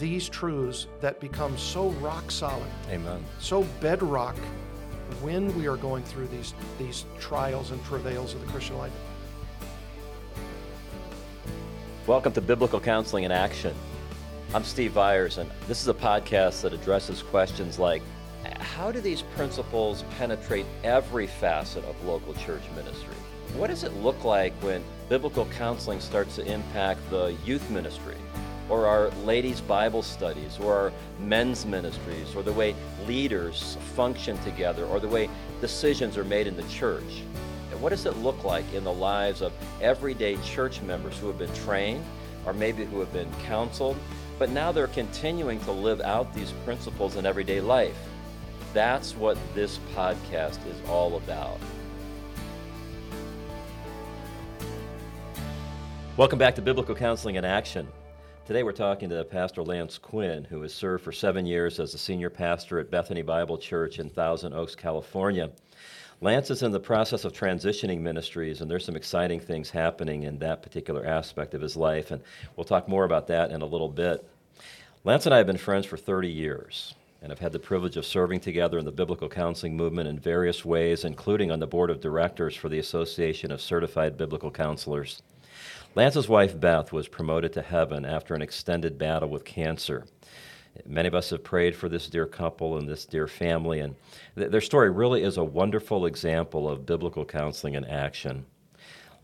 these truths that become so rock solid, Amen. so bedrock when we are going through these, these trials and travails of the Christian life. Welcome to Biblical Counseling in Action. I'm Steve Viars, and this is a podcast that addresses questions like how do these principles penetrate every facet of local church ministry? What does it look like when biblical counseling starts to impact the youth ministry, or our ladies' Bible studies, or our men's ministries, or the way leaders function together, or the way decisions are made in the church? And what does it look like in the lives of everyday church members who have been trained, or maybe who have been counseled, but now they're continuing to live out these principles in everyday life? That's what this podcast is all about. Welcome back to Biblical Counseling in Action. Today we're talking to Pastor Lance Quinn, who has served for seven years as a senior pastor at Bethany Bible Church in Thousand Oaks, California. Lance is in the process of transitioning ministries, and there's some exciting things happening in that particular aspect of his life, and we'll talk more about that in a little bit. Lance and I have been friends for 30 years and have had the privilege of serving together in the biblical counseling movement in various ways, including on the board of directors for the Association of Certified Biblical Counselors. Lance's wife, Beth, was promoted to heaven after an extended battle with cancer. Many of us have prayed for this dear couple and this dear family, and th- their story really is a wonderful example of biblical counseling in action.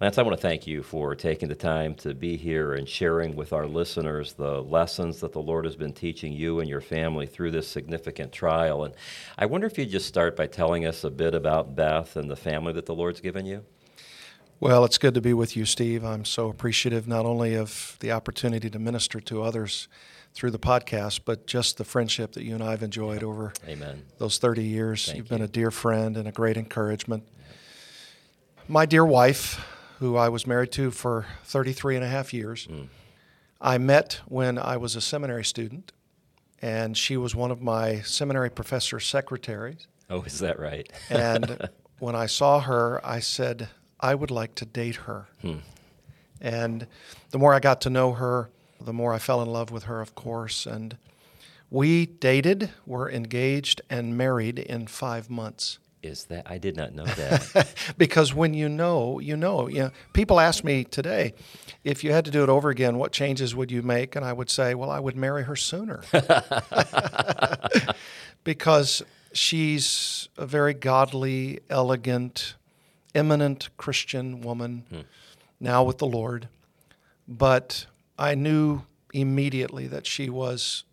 Lance, I want to thank you for taking the time to be here and sharing with our listeners the lessons that the Lord has been teaching you and your family through this significant trial. And I wonder if you'd just start by telling us a bit about Beth and the family that the Lord's given you. Well, it's good to be with you, Steve. I'm so appreciative not only of the opportunity to minister to others through the podcast, but just the friendship that you and I have enjoyed over Amen. those 30 years. Thank You've been a dear friend and a great encouragement. My dear wife, who I was married to for 33 and a half years, Mm. I met when I was a seminary student, and she was one of my seminary professor's secretaries. Oh, is that right? And when I saw her, I said, I would like to date her. Hmm. And the more I got to know her, the more I fell in love with her, of course. And we dated, were engaged, and married in five months. Is that I did not know that. because when you know, you know. You know, people ask me today, if you had to do it over again, what changes would you make? And I would say, well, I would marry her sooner. because she's a very godly, elegant, eminent Christian woman, hmm. now with the Lord. But I knew immediately that she was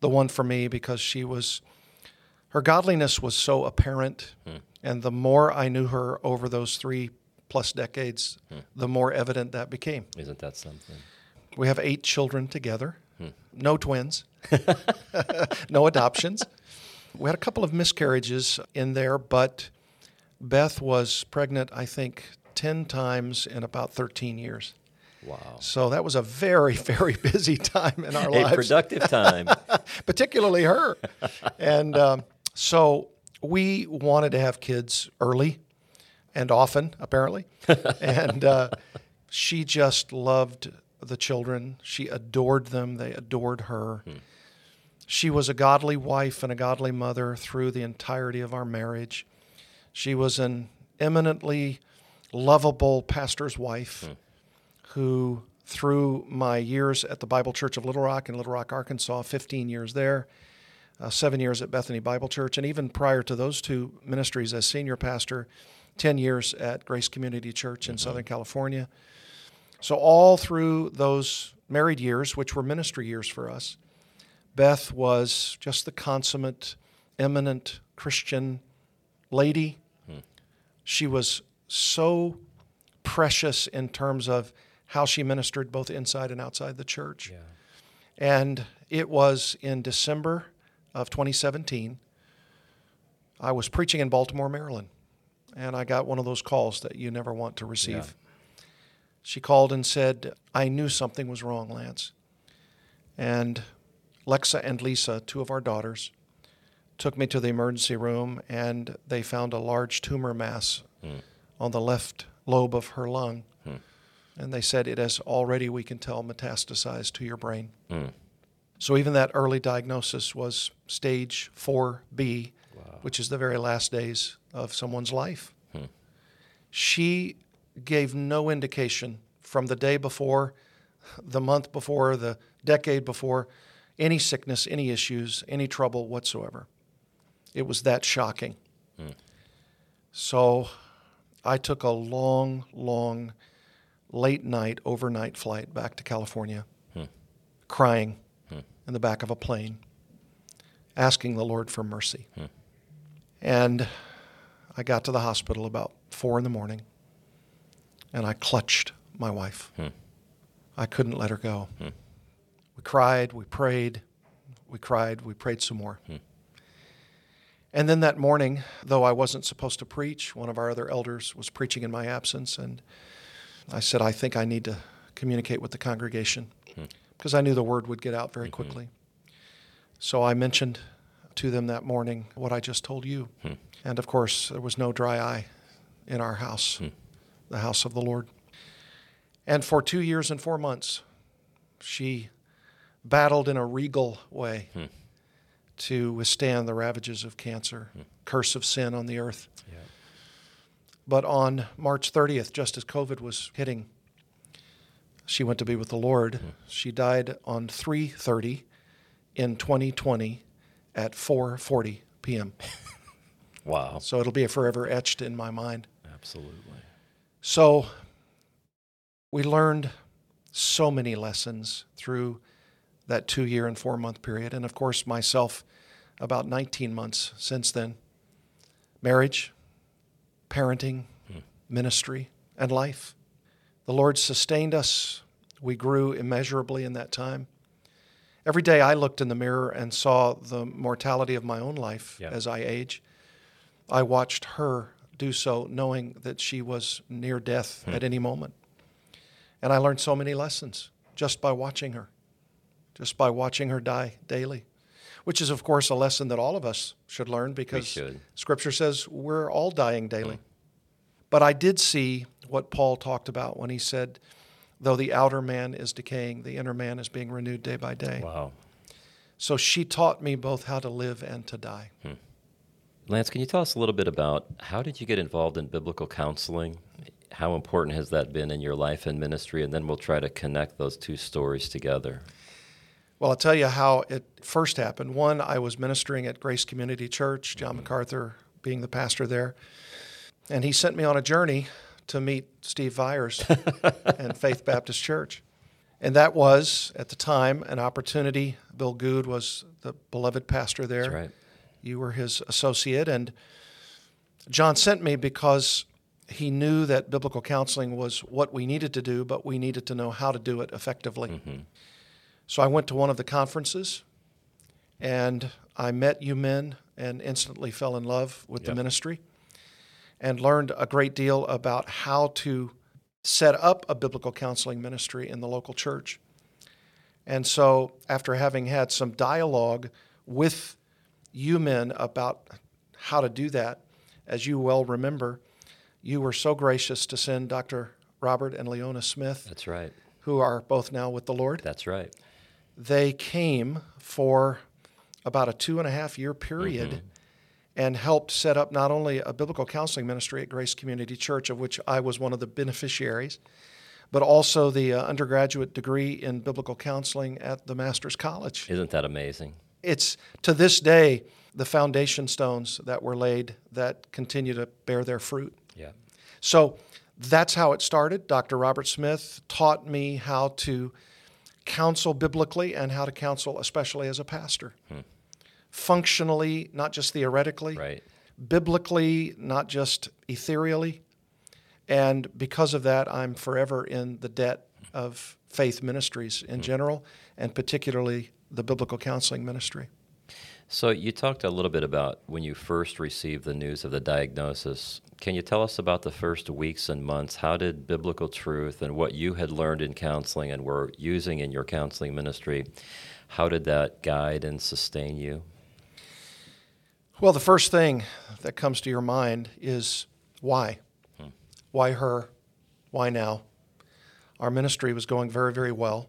the one for me because she was her godliness was so apparent. Hmm. And the more i knew her over those three plus decades hmm. the more evident that became. Isn't that something? we have eight children together. No twins. No adoptions. We had a couple of miscarriages in there but beth was pregnant i think 10 times in about 13 years Wow. so that was a very very busy time in our A lives A productive time. particularly her. and um, so we wanted to have kids early and often, apparently. and uh, she just loved the children. She adored them, they adored her. She was a godly wife and a godly mother through the entirety of our marriage. She was an eminently lovable pastor's wife who, through my years at the Bible Church of Little Rock in Little Rock, Arkansas, 15 years there, uh, seven years at Bethany Bible Church, and even prior to those two ministries as senior pastor, 10 years at Grace Community Church in Southern California. So, all through those married years, which were ministry years for us, Beth was just the consummate, eminent Christian lady. She was so precious in terms of how she ministered both inside and outside the church. And it was in December of 2017. I was preaching in Baltimore, Maryland, and I got one of those calls that you never want to receive. She called and said, I knew something was wrong, Lance. And Lexa and Lisa, two of our daughters, took me to the emergency room and they found a large tumor mass hmm. on the left lobe of her lung. Hmm. And they said it has already, we can tell, metastasized to your brain. Hmm. So even that early diagnosis was stage 4B, which is the very last days of someone's life. She gave no indication from the day before, the month before, the decade before, any sickness, any issues, any trouble whatsoever. It was that shocking. So I took a long, long, late night, overnight flight back to California, crying in the back of a plane, asking the Lord for mercy. And I got to the hospital about four in the morning, and I clutched my wife. I couldn't let her go. We cried, we prayed, we cried, we prayed some more. And then that morning, though I wasn't supposed to preach, one of our other elders was preaching in my absence, and I said, I think I need to communicate with the congregation. Hmm. Because I knew the word would get out very mm-hmm. quickly. So I mentioned to them that morning what I just told you. Hmm. And of course, there was no dry eye in our house, hmm. the house of the Lord. And for two years and four months, she battled in a regal way to withstand the ravages of cancer, hmm. curse of sin on the earth. Yeah. But on March 30th, just as COVID was hitting, she went to be with the Lord. Hmm. She died on 3:30 in 2020 at 4:40 p.m. Wow. So it'll be forever etched in my mind. Absolutely. So we learned so many lessons through that 2-year and 4-month period and of course myself about 19 months since then. Marriage, parenting, hmm. ministry, and life. The Lord sustained us. We grew immeasurably in that time. Every day I looked in the mirror and saw the mortality of my own life Yeah. as I age. I watched her do so, knowing that she was near death hmm. at any moment. And I learned so many lessons just by watching her, just by watching her die daily, which is, of course, a lesson that all of us should learn because should. Scripture says we're all dying daily. Mm. But I did see what Paul talked about when he said, though the outer man is decaying, the inner man is being renewed day by day. Wow. So she taught me both how to live and to die. Hmm. Lance, can you tell us a little bit about how did you get involved in biblical counseling? How important has that been in your life and ministry? And then we'll try to connect those two stories together. Well, I'll tell you how it first happened. One, I was ministering at Grace Community Church, Mm-hmm. John MacArthur being the pastor there. And he sent me on a journey to meet Steve Viars and Faith Baptist Church. And that was, at the time, an opportunity. Bill Goode was the beloved pastor there. That's right. You were his associate. And John sent me because he knew that biblical counseling was what we needed to do, but we needed to know how to do it effectively. So I went to one of the conferences and I met you men and instantly fell in love with the ministry and learned a great deal about how to set up a biblical counseling ministry in the local church. And so, after having had some dialogue with you men about how to do that, as you well remember, you were so gracious to send Dr. Robert and Leona Smith, That's right. who are both now with the Lord. That's right. They came for about a two and a half year period and helped set up not only a biblical counseling ministry at Grace Community Church, of which I was one of the beneficiaries, but also the uh, undergraduate degree in biblical counseling at the Master's College. Isn't that amazing? It's to this day the foundation stones that were laid that continue to bear their fruit. Yeah. So that's how it started. Dr. Robert Smith taught me how to counsel biblically and how to counsel, especially as a pastor. Hmm. Functionally, not just theoretically, Right. biblically, not just ethereally. And because of that, I'm forever in the debt of faith ministries in hmm. general, and particularly the biblical counseling ministry. So you talked a little bit about when you first received the news of the diagnosis. Can you tell us about the first weeks and months? How did biblical truth and what you had learned in counseling and were using in your counseling ministry, how did that guide and sustain you? Well, the first thing that comes to your mind is why? Hmm. Why her? Why now? Our ministry was going very, very well.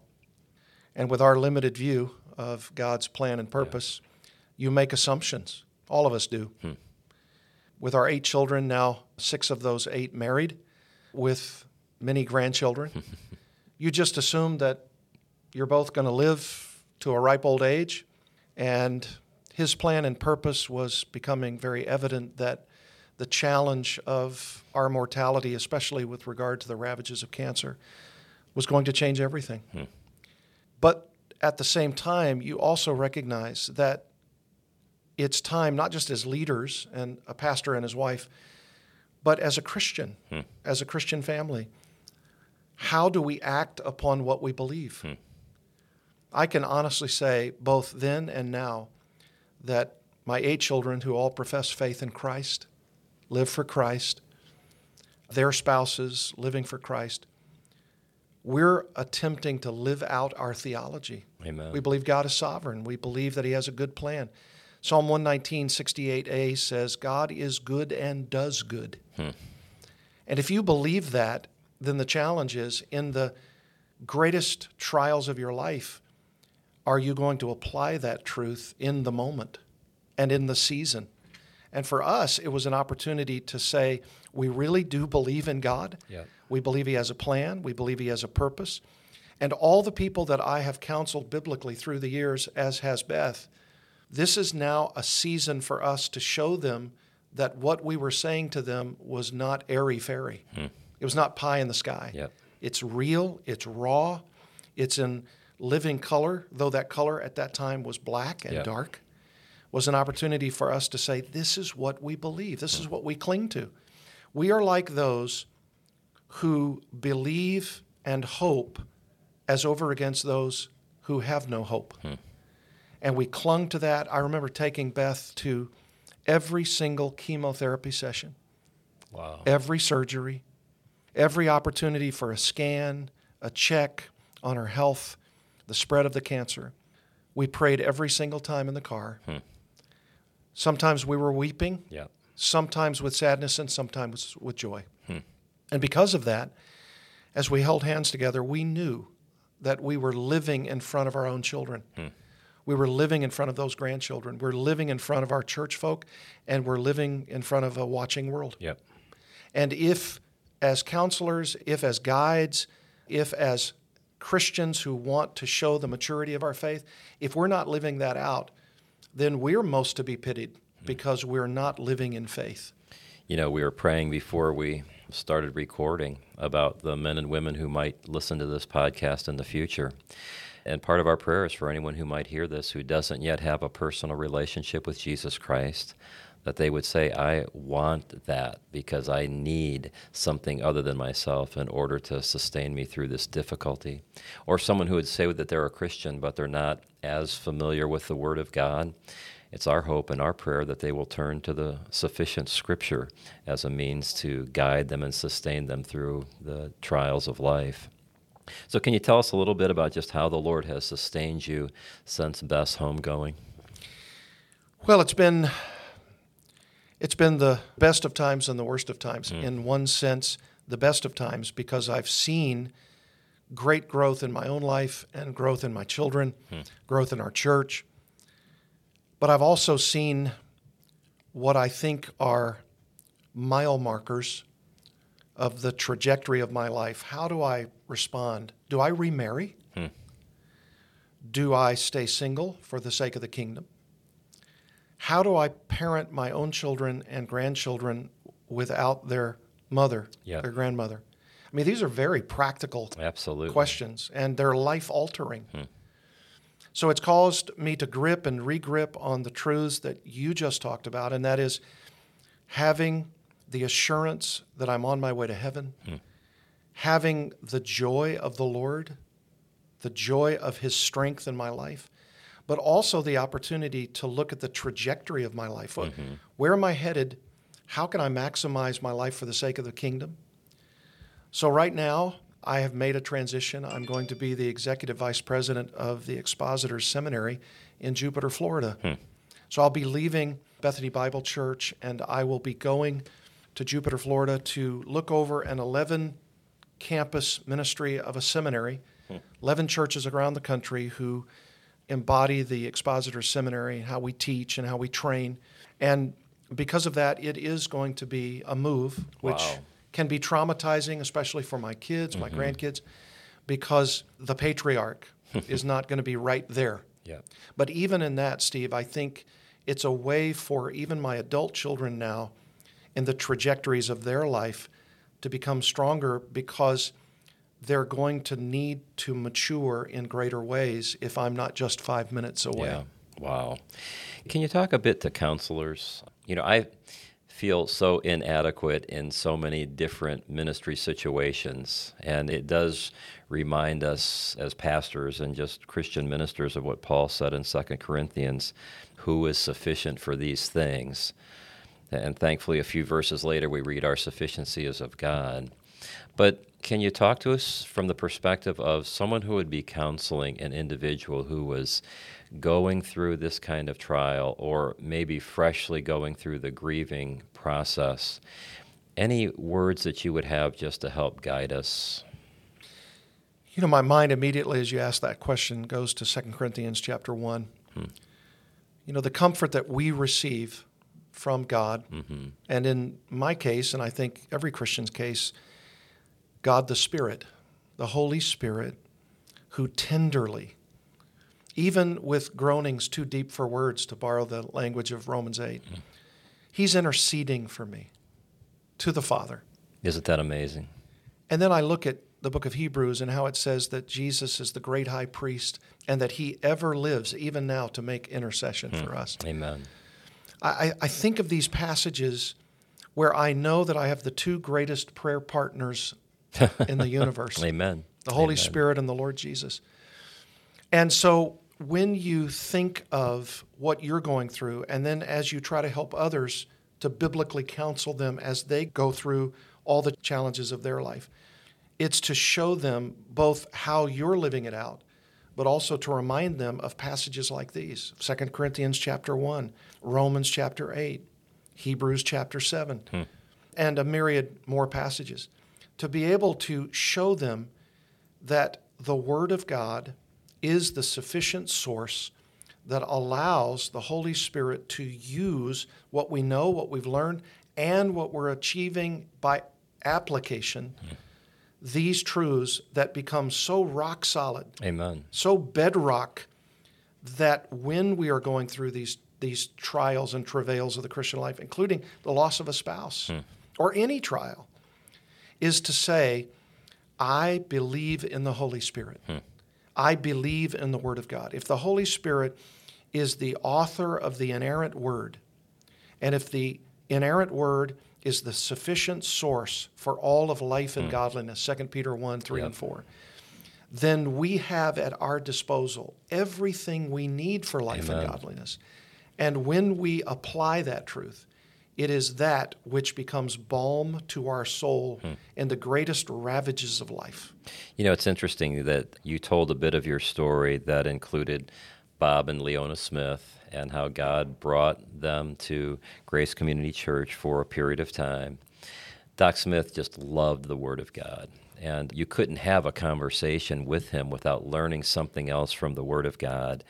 And with our limited view of God's plan and purpose, you make assumptions. All of us do. Hmm. With our eight children, now six of those eight married, with many grandchildren, you just assume that you're both going to live to a ripe old age. And his plan and purpose was becoming very evident that the challenge of our mortality, especially with regard to the ravages of cancer, was going to change everything. Hmm. But at the same time, you also recognize that it's time, not just as leaders and a pastor and his wife, but as a Christian, hmm. as a Christian family. How do we act upon what we believe? Hmm. I can honestly say, both then and now, that my eight children who all profess faith in Christ, live for Christ, their spouses living for Christ, we're attempting to live out our theology. Amen. We believe God is sovereign. We believe that He has a good plan. Psalm 119, 68a says, God is good and does good. Hmm. And if you believe that, then the challenge is in the greatest trials of your life, are you going to apply that truth in the moment and in the season? And for us, it was an opportunity to say, we really do believe in God. Yeah. We believe He has a plan. We believe He has a purpose. And all the people that I have counseled biblically through the years, as has Beth, this is now a season for us to show them that what we were saying to them was not airy fairy. Hmm. It was not pie in the sky. Yep. It's real, it's raw, it's in living color, though that color at that time was black and Yep. dark, was an opportunity for us to say, This is what we believe, this is hmm. what we cling to. We are like those who believe and hope as over against those who have no hope. Hmm. And we clung to that. I remember taking Beth to every single chemotherapy session, Wow. every surgery, every opportunity for a scan, a check on her health, the spread of the cancer. We prayed every single time in the car. Hmm. Sometimes we were weeping, Yeah. sometimes with sadness, and sometimes with joy. Hmm. And because of that, as we held hands together, we knew that we were living in front of our own children. Hmm. We were living in front of those grandchildren. We're living in front of our church folk, and we're living in front of a watching world. Yep. And if, as counselors, if as guides, if as Christians who want to show the maturity of our faith, if we're not living that out, then we're most to be pitied hmm. because we're not living in faith. You know, we were praying before we started recording about the men and women who might listen to this podcast in the future. And part of our prayer is for anyone who might hear this who doesn't yet have a personal relationship with Jesus Christ, that they would say, I want that because I need something other than myself in order to sustain me through this difficulty. Or someone who would say that they're a Christian, but they're not as familiar with the Word of God. It's our hope and our prayer that they will turn to the sufficient Scripture as a means to guide them and sustain them through the trials of life. So, can you tell us a little bit about just how the Lord has sustained you since Beth's homegoing? Well, it's been it's been the best of times and the worst of times. Hmm. In one sense, the best of times because I've seen great growth in my own life and growth in my children, hmm. growth in our church. But I've also seen what I think are mile markers of the trajectory of my life. How do I respond? Do I remarry? Do I stay single for the sake of the kingdom? How do I parent my own children and grandchildren without their mother, Yeah. their grandmother? I mean, these are very practical Absolutely. questions, and they're life altering. Hmm. So it's caused me to grip and regrip on the truths that you just talked about, and that is having the assurance that I'm on my way to heaven, hmm. Having the joy of the Lord, the joy of His strength in my life, but also the opportunity to look at the trajectory of my life. What- mm-hmm. Where am I headed? How can I maximize my life for the sake of the kingdom? So, right now, I have made a transition. I'm going to be the executive vice president of the Expositors Seminary in Jupiter, Florida. Hmm. So, I'll be leaving Bethany Bible Church and I will be going to Jupiter, Florida to look over an 11 campus ministry of a seminary, hmm. 11 churches around the country who embody the expositor seminary, how we teach and how we train. And because of that, it is going to be a move, which Wow. can be traumatizing, especially for my kids, my mm-hmm. grandkids, because the patriarch is not going to be right there. Yeah. But even in that, Steve, I think it's a way for even my adult children now in the trajectories of their life to become stronger because they're going to need to mature in greater ways if I'm not just five minutes away. Yeah. Wow. Can you talk a bit to counselors? You know, I feel so inadequate in so many different ministry situations, and it does remind us as pastors and just Christian ministers of what Paul said in 2 Corinthians who is sufficient for these things. And thankfully, a few verses later, we read, Our sufficiency is of God. But can you talk to us from the perspective of someone who would be counseling an individual who was going through this kind of trial or maybe freshly going through the grieving process? Any words that you would have just to help guide us? You know, my mind immediately as you ask that question goes to 2 Corinthians chapter 1. Hmm. You know, the comfort that we receive from God, mm-hmm. and in my case, and I think every Christian's case, God the Spirit, the Holy Spirit, who tenderly, even with groanings too deep for words, to borrow the language of Romans 8, mm-hmm. He's interceding for me to the Father. Isn't that amazing? And then I look at the book of Hebrews and how it says that Jesus is the great high priest and that he ever lives, even now, to make intercession hmm. for us. Amen. I, I think of these passages where I know that I have the two greatest prayer partners in the universe Amen. the Holy Amen. Spirit and the Lord Jesus. And so when you think of what you're going through, and then as you try to help others to biblically counsel them as they go through all the challenges of their life, it's to show them both how you're living it out, but also to remind them of passages like these 2 Corinthians chapter 1, Romans chapter 8, Hebrews chapter 7, hmm. and a myriad more passages. To be able to show them that the Word of God is the sufficient source that allows the Holy Spirit to use what we know, what we've learned, and what we're achieving by application, hmm. These truths that become so rock solid, Amen. so bedrock that when we are going through these these trials and travails of the Christian life, including the loss of a spouse hmm. or any trial, is to say, I believe in the Holy Spirit. Hmm. I believe in the Word of God. If the Holy Spirit is the author of the inerrant Word, and if the inerrant Word is the sufficient source for all of life and hmm. godliness, 2 Peter 1, 3, and 4, then we have at our disposal everything we need for life Amen. and godliness. And when we apply that truth, it is that which becomes balm to our soul hmm. in the greatest ravages of life. You know, it's interesting that you told a bit of your story that included Bob and Leona Smith and how God brought them to Grace Community Church for a period of time. Doc Smith just loved the Word of God. And you couldn't have a conversation with him without learning something else from the Word of God.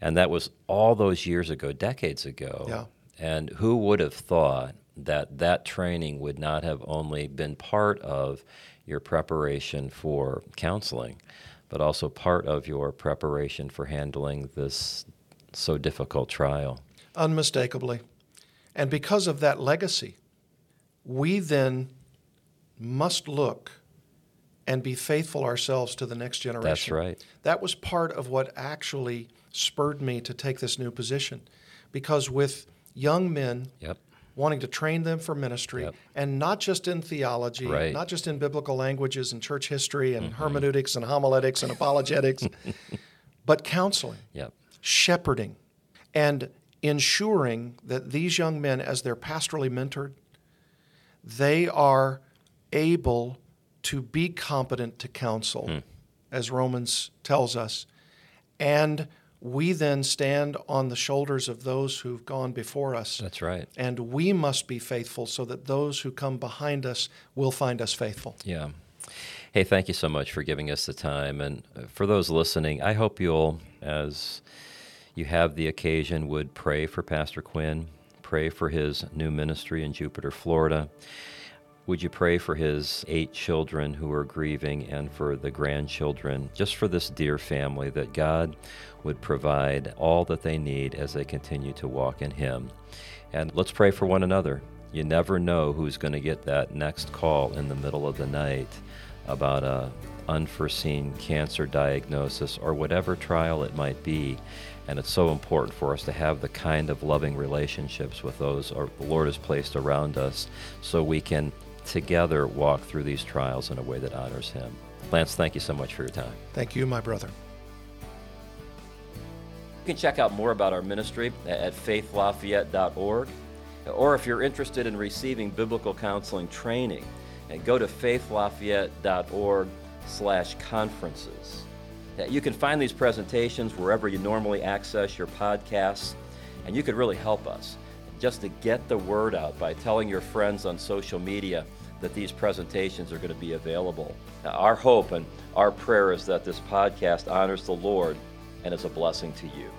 And that was all those years ago, decades ago. Yeah. And who would have thought that that training would not have only been part of your preparation for counseling, but also part of your preparation for handling this so difficult trial? unmistakably. And because of that legacy, we then must look and be faithful ourselves to the next generation. That's right. That was part of what actually spurred me to take this new position. Because with young men, Yep. wanting to train them for ministry, Yep. and not just in theology, Right. not just in biblical languages and church history and Mm-hmm. hermeneutics and homiletics and apologetics, but counseling Yep. Shepherding and ensuring that these young men, as they're pastorally mentored, they are able to be competent to counsel, as Romans tells us. And we then stand on the shoulders of those who've gone before us. That's right. And we must be faithful so that those who come behind us will find us faithful. Yeah. Hey, thank you so much for giving us the time. And uh, for those listening, I hope you'll, as you have the occasion, would pray for Pastor Quinn, pray for his new ministry in Jupiter, Florida. Would you pray for his eight children who are grieving and for the grandchildren, just for this dear family, that God would provide all that they need as they continue to walk in Him? And let's pray for one another. You never know who's going to get that next call in the middle of the night about a unforeseen cancer diagnosis or whatever trial it might be. And it's so important for us to have the kind of loving relationships with those the Lord has placed around us so we can together walk through these trials in a way that honors Him. Lance, thank you so much for your time. Thank you, my brother. You can check out more about our ministry at faithlafayette.org. Or if you're interested in receiving biblical counseling training, uh, go to faithlafayette.org slash conferences. You can find these presentations wherever you normally access your podcasts, and you could really help us just to get the word out by telling your friends on social media that these presentations are going to be available. Now, our hope and our prayer is that this podcast honors the Lord and is a blessing to you.